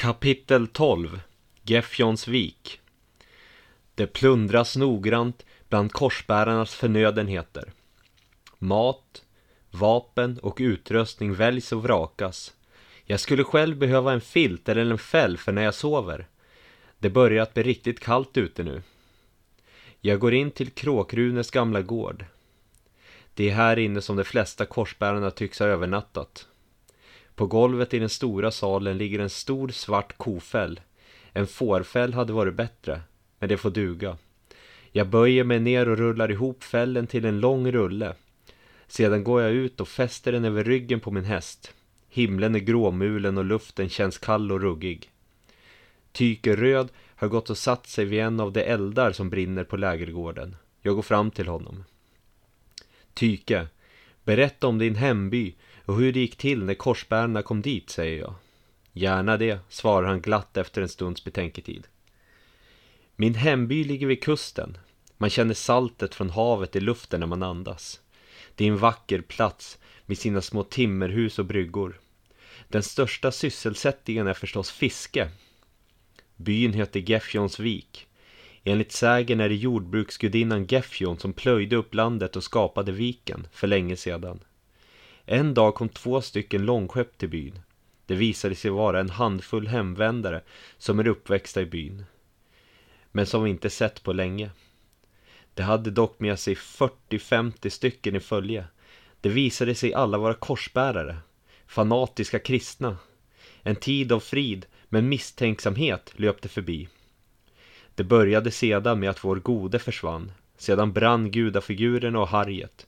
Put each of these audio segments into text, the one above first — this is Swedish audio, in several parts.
Kapitel 12 Gefjonsvik Det plundras noggrant bland korsbärarnas förnödenheter. Mat, vapen och utrustning väljs och vrakas. Jag skulle själv behöva en filt eller en fäll för när jag sover. Det börjar att bli riktigt kallt ute nu. Jag går in till Kråkrunes gamla gård. Det är här inne som de flesta korsbärarna tycks ha övernattat. På golvet i den stora salen ligger en stor svart kofäll. En fårfäll hade varit bättre, men det får duga. Jag böjer mig ner och rullar ihop fällen till en lång rulle. Sedan går jag ut och fäster den över ryggen på min häst. Himlen är gråmulen och luften känns kall och ruggig. Tyke Röd har gått och satt sig vid en av de eldar som brinner på lägergården. Jag går fram till honom. Tyke, berätta om din hemby och hur det gick till när korsbärarna kom dit, säger jag. Gärna det, svarar han glatt efter en stunds betänketid. Min hemby ligger vid kusten. Man känner saltet från havet i luften när man andas. Det är en vacker plats med sina små timmerhus och bryggor. Den största sysselsättningen är förstås fiske. Byn heter Gefjonsvik. Enligt sägen är det jordbruksgudinnan Gefjon som plöjde upp landet och skapade viken för länge sedan. En dag kom två stycken långskepp till byn. Det visade sig vara en handfull hemvändare som är uppväxta i byn. Men som vi inte sett på länge. De hade dock med sig 40-50 stycken i följe. Det visade sig alla vara korsbärare. Fanatiska kristna. En tid av frid, men misstänksamhet löpte förbi. Det började sedan med att vår gode försvann. Sedan brann gudafigurerna och harriet.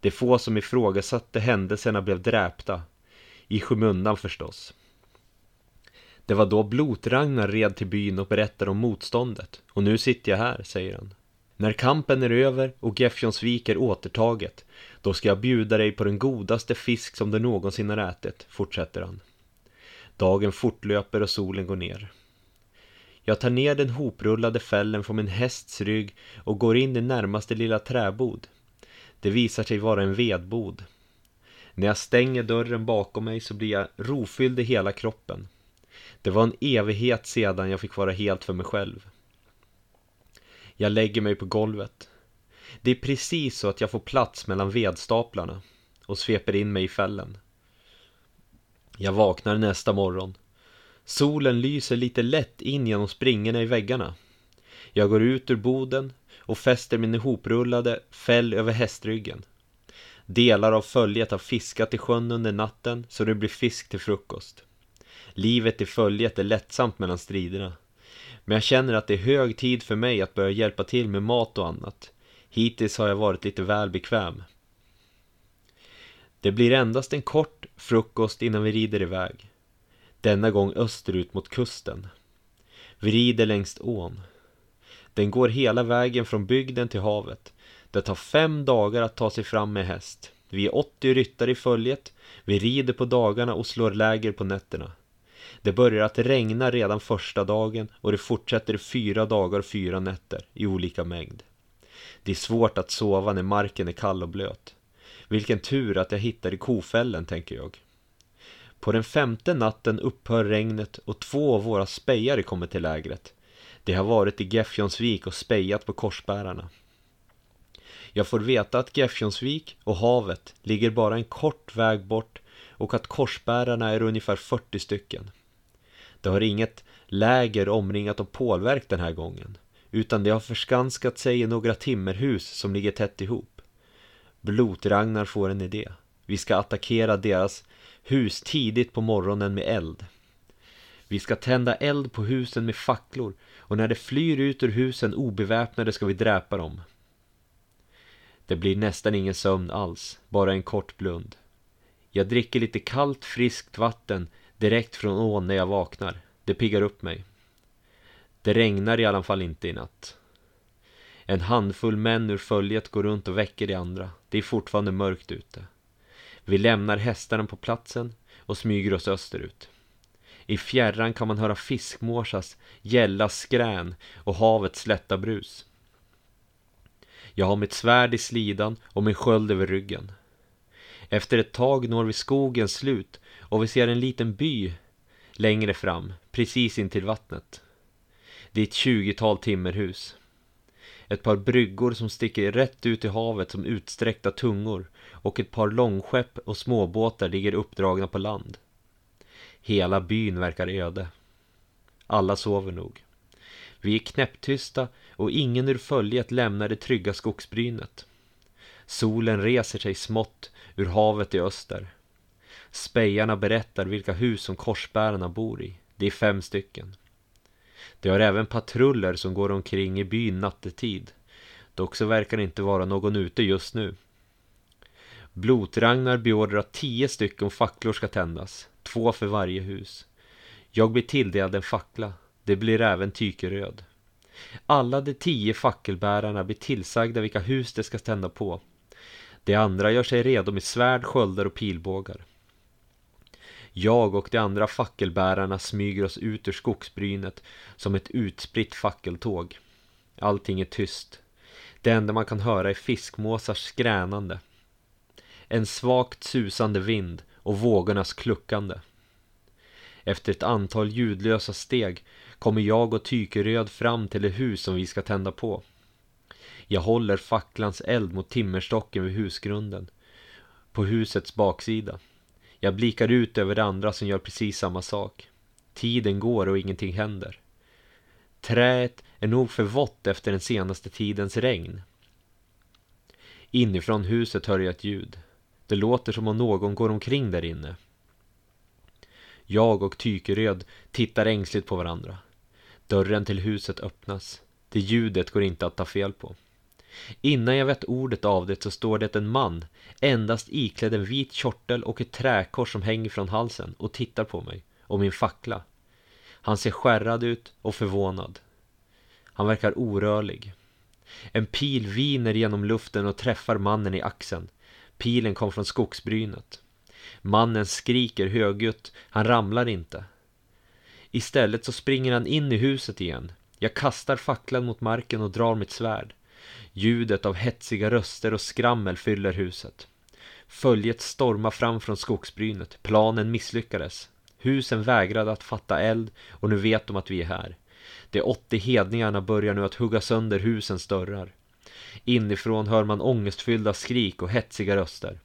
De få som ifrågasatte händelserna blev dräpta. I skymundan förstås. Det var då Blotragnar red till byn och berättade om motståndet. Och nu sitter jag här, säger han. När kampen är över och Gefjonsvik är återtaget, då ska jag bjuda dig på den godaste fisk som du någonsin har ätit, fortsätter han. Dagen fortlöper och solen går ner. Jag tar ner den hoprullade fällen från min hästs rygg och går in i närmaste lilla träbod. Det visar sig vara en vedbod. När jag stänger dörren bakom mig så blir jag rofylld i hela kroppen. Det var en evighet sedan jag fick vara helt för mig själv. Jag lägger mig på golvet. Det är precis så att jag får plats mellan vedstaplarna och sveper in mig i fällen. Jag vaknar nästa morgon. Solen lyser lite lätt in genom springorna i väggarna. Jag går ut ur boden, och fäster min ihoprullade fäll över hästryggen. Delar av följet har fiskat i sjön under natten så det blir fisk till frukost. Livet i följet är lättsamt mellan striderna. Men jag känner att det är hög tid för mig att börja hjälpa till med mat och annat. Hittills har jag varit lite väl bekväm. Det blir endast en kort frukost innan vi rider iväg. Denna gång österut mot kusten. Vi rider längs ån. Den går hela vägen från bygden till havet. Det tar fem dagar att ta sig fram med häst. Vi är 80 ryttare i följet. Vi rider på dagarna och slår läger på nätterna. Det börjar att regna redan första dagen och det fortsätter fyra dagar och fyra nätter i olika mängd. Det är svårt att sova när marken är kall och blöt. Vilken tur att jag hittade kofällen, tänker jag. På den femte natten upphör regnet och två av våra spejare kommer till lägret. De har varit i Gefjonsvik och spejat på korsbärarna. Jag får veta att Gefjonsvik och havet ligger bara en kort väg bort och att korsbärarna är ungefär 40 stycken. Det har inget läger omringat av pålverk den här gången, utan de har förskanskat sig i några timmerhus som ligger tätt ihop. Blotragnar får en idé. Vi ska attackera deras hus tidigt på morgonen med eld. Vi ska tända eld på husen med facklor och när de flyr ut ur husen obeväpnade ska vi dräpa dem. Det blir nästan ingen sömn alls, bara en kort blund. Jag dricker lite kallt friskt vatten direkt från ån när jag vaknar. Det piggar upp mig. Det regnar i alla fall inte i natt. En handfull män ur följet går runt och väcker de andra. Det är fortfarande mörkt ute. Vi lämnar hästarna på platsen och smyger oss österut. I fjärran kan man höra fiskmåsas gälla skrän och havets lätta brus. Jag har mitt svärd i slidan och min sköld över ryggen. Efter ett tag når vi skogens slut och vi ser en liten by längre fram, precis intill vattnet. Det är ett tjugotal timmerhus. Ett par bryggor som sticker rätt ut i havet som utsträckta tungor och ett par långskepp och småbåtar ligger uppdragna på land. Hela byn verkar öde. Alla sover nog. Vi är knäpptysta och ingen ur följet lämnar det trygga skogsbrynet. Solen reser sig smått ur havet i öster. Spejarna berättar vilka hus som korsbärarna bor i. Det är fem stycken. De har även patruller som går omkring i byn nattetid. Dock så verkar det inte vara någon ute just nu. Blotragnar beordrar att tio stycken facklor ska tändas, två för varje hus. Jag blir tilldelad en fackla, det blir även tykeröd. Alla de tio fackelbärarna blir tillsagda vilka hus de ska tända på. De andra gör sig redo med svärd, sköldar och pilbågar. Jag och de andra fackelbärarna smyger oss ut ur skogsbrynet som ett utspritt fackeltåg. Allting är tyst. Det enda man kan höra är fiskmåsars skränande. En svagt susande vind och vågornas kluckande. Efter ett antal ljudlösa steg kommer jag och Tykeröd fram till det hus som vi ska tända på. Jag håller facklans eld mot timmerstocken vid husgrunden. På husets baksida. Jag blickar ut över de andra som gör precis samma sak. Tiden går och ingenting händer. Träet är nog för vått efter den senaste tidens regn. Inifrån huset hör jag ett ljud. Det låter som om någon går omkring där inne. Jag och Tykeröd tittar ängsligt på varandra. Dörren till huset öppnas. Det ljudet går inte att ta fel på. Innan jag vet ordet av det så står det en man, endast iklädd en vit kjortel och ett träkors som hänger från halsen och tittar på mig och min fackla. Han ser skärrad ut och förvånad. Han verkar orörlig. En pil viner genom luften och träffar mannen i axeln. Pilen kom från skogsbrynet. Mannen skriker högljutt, han ramlar inte. Istället så springer han in i huset igen. Jag kastar facklan mot marken och drar mitt svärd. Ljudet av hetsiga röster och skrammel fyller huset. Följet stormar fram från skogsbrynet. Planen misslyckades. Husen vägrade att fatta eld och nu vet de att vi är här. De 80 hedningarna börjar nu att hugga sönder husens dörrar. Inifrån hör man ångestfyllda skrik och hetsiga röster.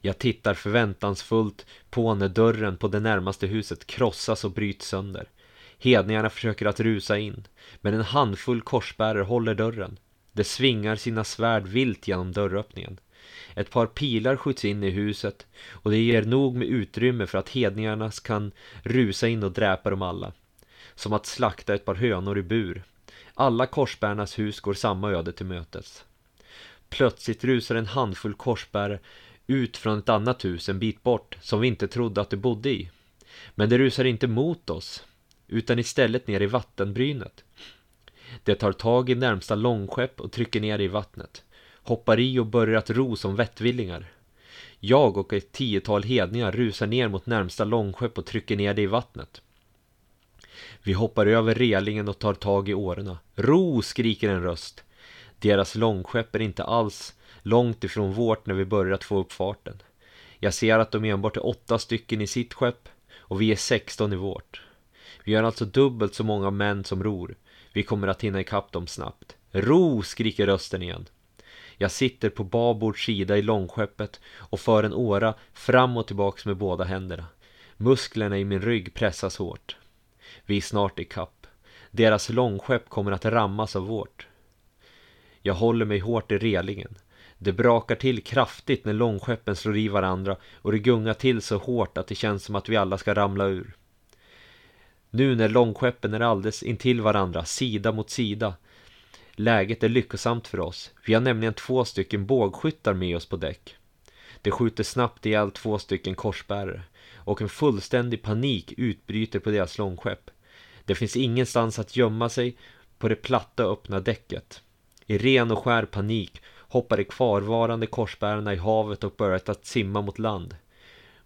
Jag tittar förväntansfullt på när dörren på det närmaste huset krossas och bryts sönder. Hedningarna försöker att rusa in, men en handfull korsbärare håller dörren. De svingar sina svärd vilt genom dörröppningen. Ett par pilar skjuts in i huset och det ger nog med utrymme för att hedningarna kan rusa in och dräpa dem alla. Som att slakta ett par hönor i bur. Alla korsbärarnas hus går samma öde till mötes. Plötsligt rusar en handfull korsbärare ut från ett annat hus en bit bort som vi inte trodde att de bodde i. Men det rusar inte mot oss utan istället ner i vattenbrynet. Det tar tag i närmsta långskepp och trycker ner i vattnet. Hoppar i och börjar att ro som vettvillingar. Jag och ett tiotal hedningar rusar ner mot närmsta långskepp och trycker ner det i vattnet. Vi hoppar över relingen och tar tag i årorna. Ro, skriker en röst. Deras långskepp är inte alls långt ifrån vårt när vi börjar få upp farten. Jag ser att de enbart är åtta stycken i sitt skepp och vi är sexton i vårt. Vi har alltså dubbelt så många män som ror. Vi kommer att hinna ikapp dem snabbt. Ro, skriker rösten igen. Jag sitter på babords sida i långskeppet och för en åra fram och tillbaks med båda händerna. Musklerna i min rygg pressas hårt. Vi är snart i kapp. Deras långskepp kommer att rammas av vårt. Jag håller mig hårt i relingen. Det brakar till kraftigt när långskeppen slår i varandra och det gungar till så hårt att det känns som att vi alla ska ramla ur. Nu när långskeppen är alldeles intill varandra, sida mot sida. Läget är lyckosamt för oss. Vi har nämligen två stycken bågskyttar med oss på däck. Det skjuter snabbt ihjäl två stycken korsbärare och en fullständig panik utbryter på deras långskepp. Det finns ingenstans att gömma sig på det platta öppna däcket. I ren och skär panik hoppar de kvarvarande korsbärarna i havet och börjar att simma mot land.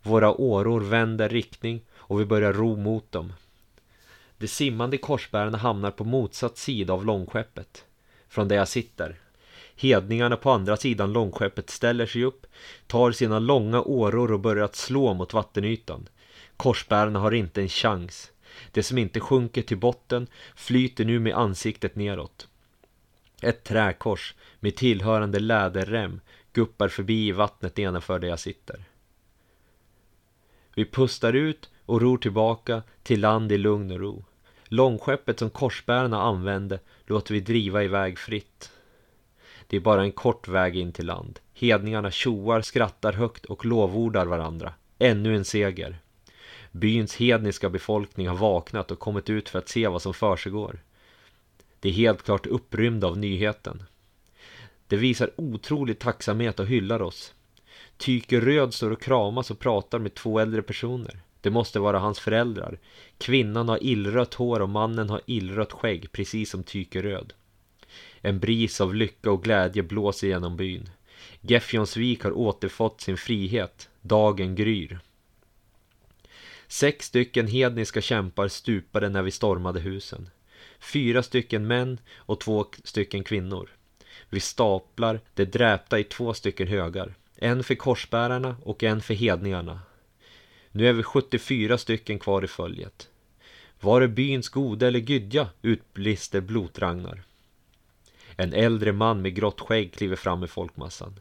Våra åror vänder riktning och vi börjar ro mot dem. De simmande korsbärarna hamnar på motsatt sida av långskeppet, från där jag sitter. Hedningarna på andra sidan långskeppet ställer sig upp, tar sina långa åror och börjar att slå mot vattenytan. Korsbärarna har inte en chans. Det som inte sjunker till botten flyter nu med ansiktet neråt. Ett träkors med tillhörande läderrem guppar förbi i vattnet nedanför där jag sitter. Vi pustar ut och ror tillbaka till land i lugn och ro. Långskeppet som korsbärarna använde låter vi driva iväg fritt. Det är bara en kort väg in till land. Hedningarna tjoar, skrattar högt och lovordar varandra. Ännu en seger. Byns hedniska befolkning har vaknat och kommit ut för att se vad som försiggår. Det är helt klart upprymda av nyheten. Det visar otrolig tacksamhet och hyllar oss. Tyke Röd står och kramas och pratar med två äldre personer. Det måste vara hans föräldrar. Kvinnan har illrött hår och mannen har illrött skägg, precis som Tyke Röd. En bris av lycka och glädje blåser genom byn. Gefjonsvik har återfått sin frihet. Dagen gryr. Sex stycken hedniska kämpar stupade när vi stormade husen. Fyra stycken män och två stycken kvinnor. Vi staplar de dräpta i två stycken högar. En för korsbärarna och en för hedningarna. Nu är vi 74 stycken kvar i följet. Var är byns gode eller gydja? utbrister Blotragnar. En äldre man med grått skägg kliver fram i folkmassan.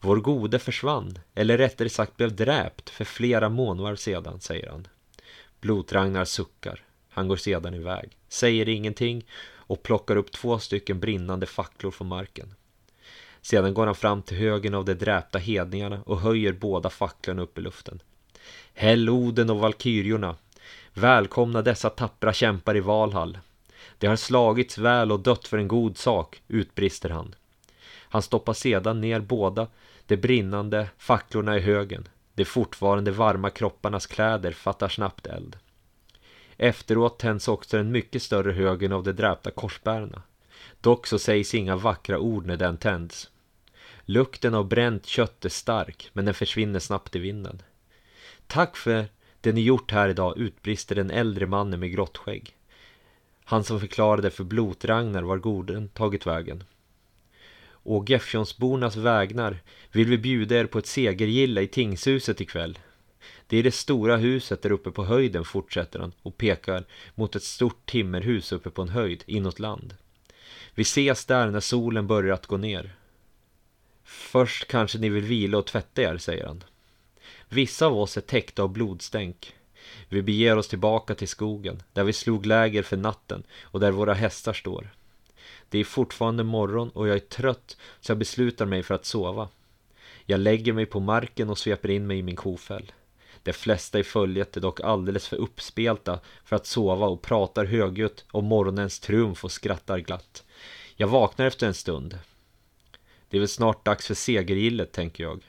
Vår gode försvann, eller rättare sagt blev dräpt för flera månader sedan, säger han. Blotragnar suckar. Han går sedan iväg, säger ingenting och plockar upp två stycken brinnande facklor från marken. Sedan går han fram till högen av de dräpta hedningarna och höjer båda facklorna upp i luften. Häll Oden och valkyriorna. Välkomna dessa tappra kämpar i Valhall. De har slagits väl och dött för en god sak, utbrister han. Han stoppar sedan ner båda de brinnande facklorna i högen. De fortfarande varma kropparnas kläder fattar snabbt eld. Efteråt tänds också den mycket större högen av de dräpta korsbärarna. Dock så sägs inga vackra ord när den tänds. Lukten av bränt kött är stark, men den försvinner snabbt i vinden. Tack för det ni gjort här idag, utbrister den äldre mannen med grått skägg. Han som förklarade för Blotragnar var goden tagit vägen. Å Gefjonsbornas vägnar vill vi bjuda er på ett segergilla i tingshuset ikväll. Det är det stora huset där uppe på höjden, fortsätter han och pekar mot ett stort timmerhus uppe på en höjd inåt land. Vi ses där när solen börjar att gå ner. Först kanske ni vill vila och tvätta er, säger han. Vissa av oss är täckta av blodstänk. Vi beger oss tillbaka till skogen, där vi slog läger för natten och där våra hästar står. Det är fortfarande morgon och jag är trött så jag beslutar mig för att sova. Jag lägger mig på marken och sveper in mig i min kofäll. De flesta i följet är dock alldeles för uppspelta för att sova och pratar högljutt om morgonens triumf och skrattar glatt. Jag vaknar efter en stund. Det är väl snart dags för segergillet, tänker jag.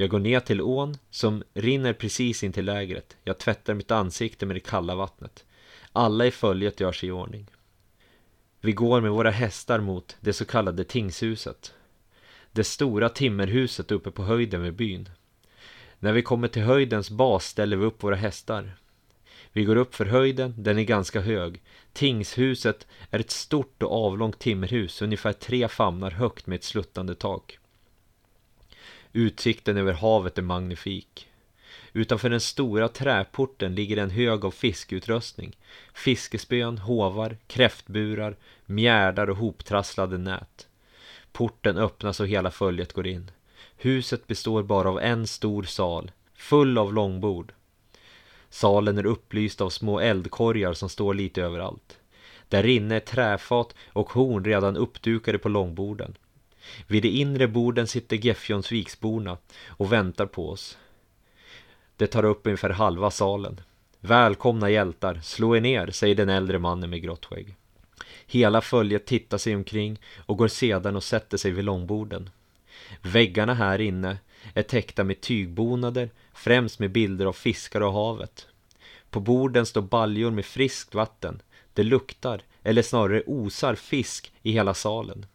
Jag går ner till ån som rinner precis in till lägret. Jag tvättar mitt ansikte med det kalla vattnet. Alla i följet gör sig i ordning. Vi går med våra hästar mot det så kallade tingshuset. Det stora timmerhuset uppe på höjden vid byn. När vi kommer till höjdens bas ställer vi upp våra hästar. Vi går upp för höjden, den är ganska hög. Tingshuset är ett stort och avlångt timmerhus, ungefär tre famnar högt med ett sluttande tak. Utsikten över havet är magnifik. Utanför den stora träporten ligger en hög av fiskeutrustning. Fiskespön, hovar, kräftburar, mjärdar och hoptrasslade nät. Porten öppnas och hela följet går in. Huset består bara av en stor sal, full av långbord. Salen är upplyst av små eldkorgar som står lite överallt. Där inne är träfat och horn redan uppdukade på långborden. Vid de inre borden sitter Geffjonsviksborna och väntar på oss. Det tar upp ungefär halva salen. Välkomna hjältar, slå er ner, säger den äldre mannen med grått skägg. Hela följet tittar sig omkring och går sedan och sätter sig vid långborden. Väggarna här inne är täckta med tygbonader, främst med bilder av fiskar och havet. På borden står baljor med friskt vatten. Det luktar, eller snarare osar, fisk i hela salen.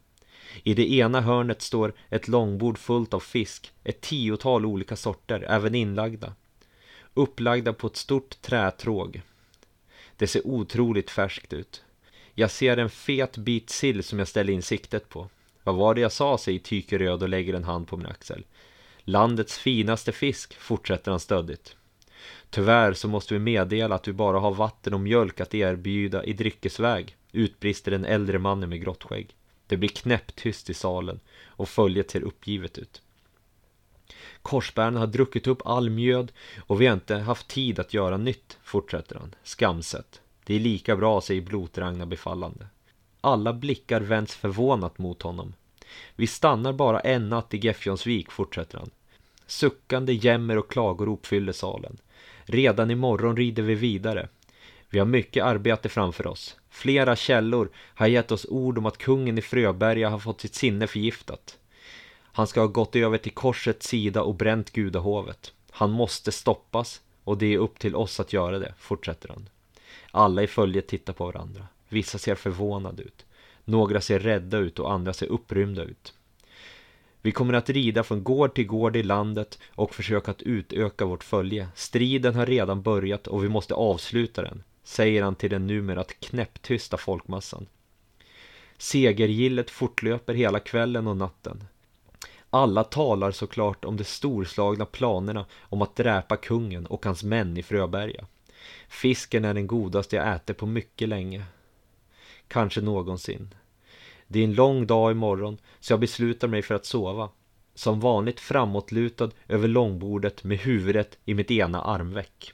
I det ena hörnet står ett långbord fullt av fisk, ett tiotal olika sorter, även inlagda. Upplagda på ett stort trätråg. Det ser otroligt färskt ut. Jag ser en fet bit sill som jag ställer in siktet på. Vad var det jag sa, säger Tyke Röd och lägger en hand på min axel. Landets finaste fisk, fortsätter han stödigt. Tyvärr så måste vi meddela att vi bara har vatten och mjölk att erbjuda i dryckesväg, utbrister den äldre mannen med grått skägg. Det blir knäpptyst i salen och följet ser uppgivet ut. Korsbären har druckit upp all mjöd och vi har inte haft tid att göra nytt, fortsätter han, skamset. Det är lika bra, säger Blotragna befallande. Alla blickar vänds förvånat mot honom. Vi stannar bara en natt i Gefjonsvik, fortsätter han. Suckande jämmer och klagorop fyller salen. Redan imorgon rider vi vidare. Vi har mycket arbete framför oss. Flera källor har gett oss ord om att kungen i Fröberga har fått sitt sinne förgiftat. Han ska ha gått över till korsets sida och bränt gudahovet. Han måste stoppas och det är upp till oss att göra det, fortsätter han. Alla i följet tittar på varandra. Vissa ser förvånade ut. Några ser rädda ut och andra ser upprymda ut. Vi kommer att rida från gård till gård i landet och försöka att utöka vårt följe. Striden har redan börjat och vi måste avsluta den, säger han till den numera knäpptysta folkmassan. Segergillet fortlöper hela kvällen och natten. Alla talar såklart om de storslagna planerna om att dräpa kungen och hans män i Fröberga. Fisken är den godaste jag ätit på mycket länge. Kanske någonsin. Det är en lång dag imorgon så jag beslutar mig för att sova. Som vanligt framåtlutad över långbordet med huvudet i mitt ena armveck.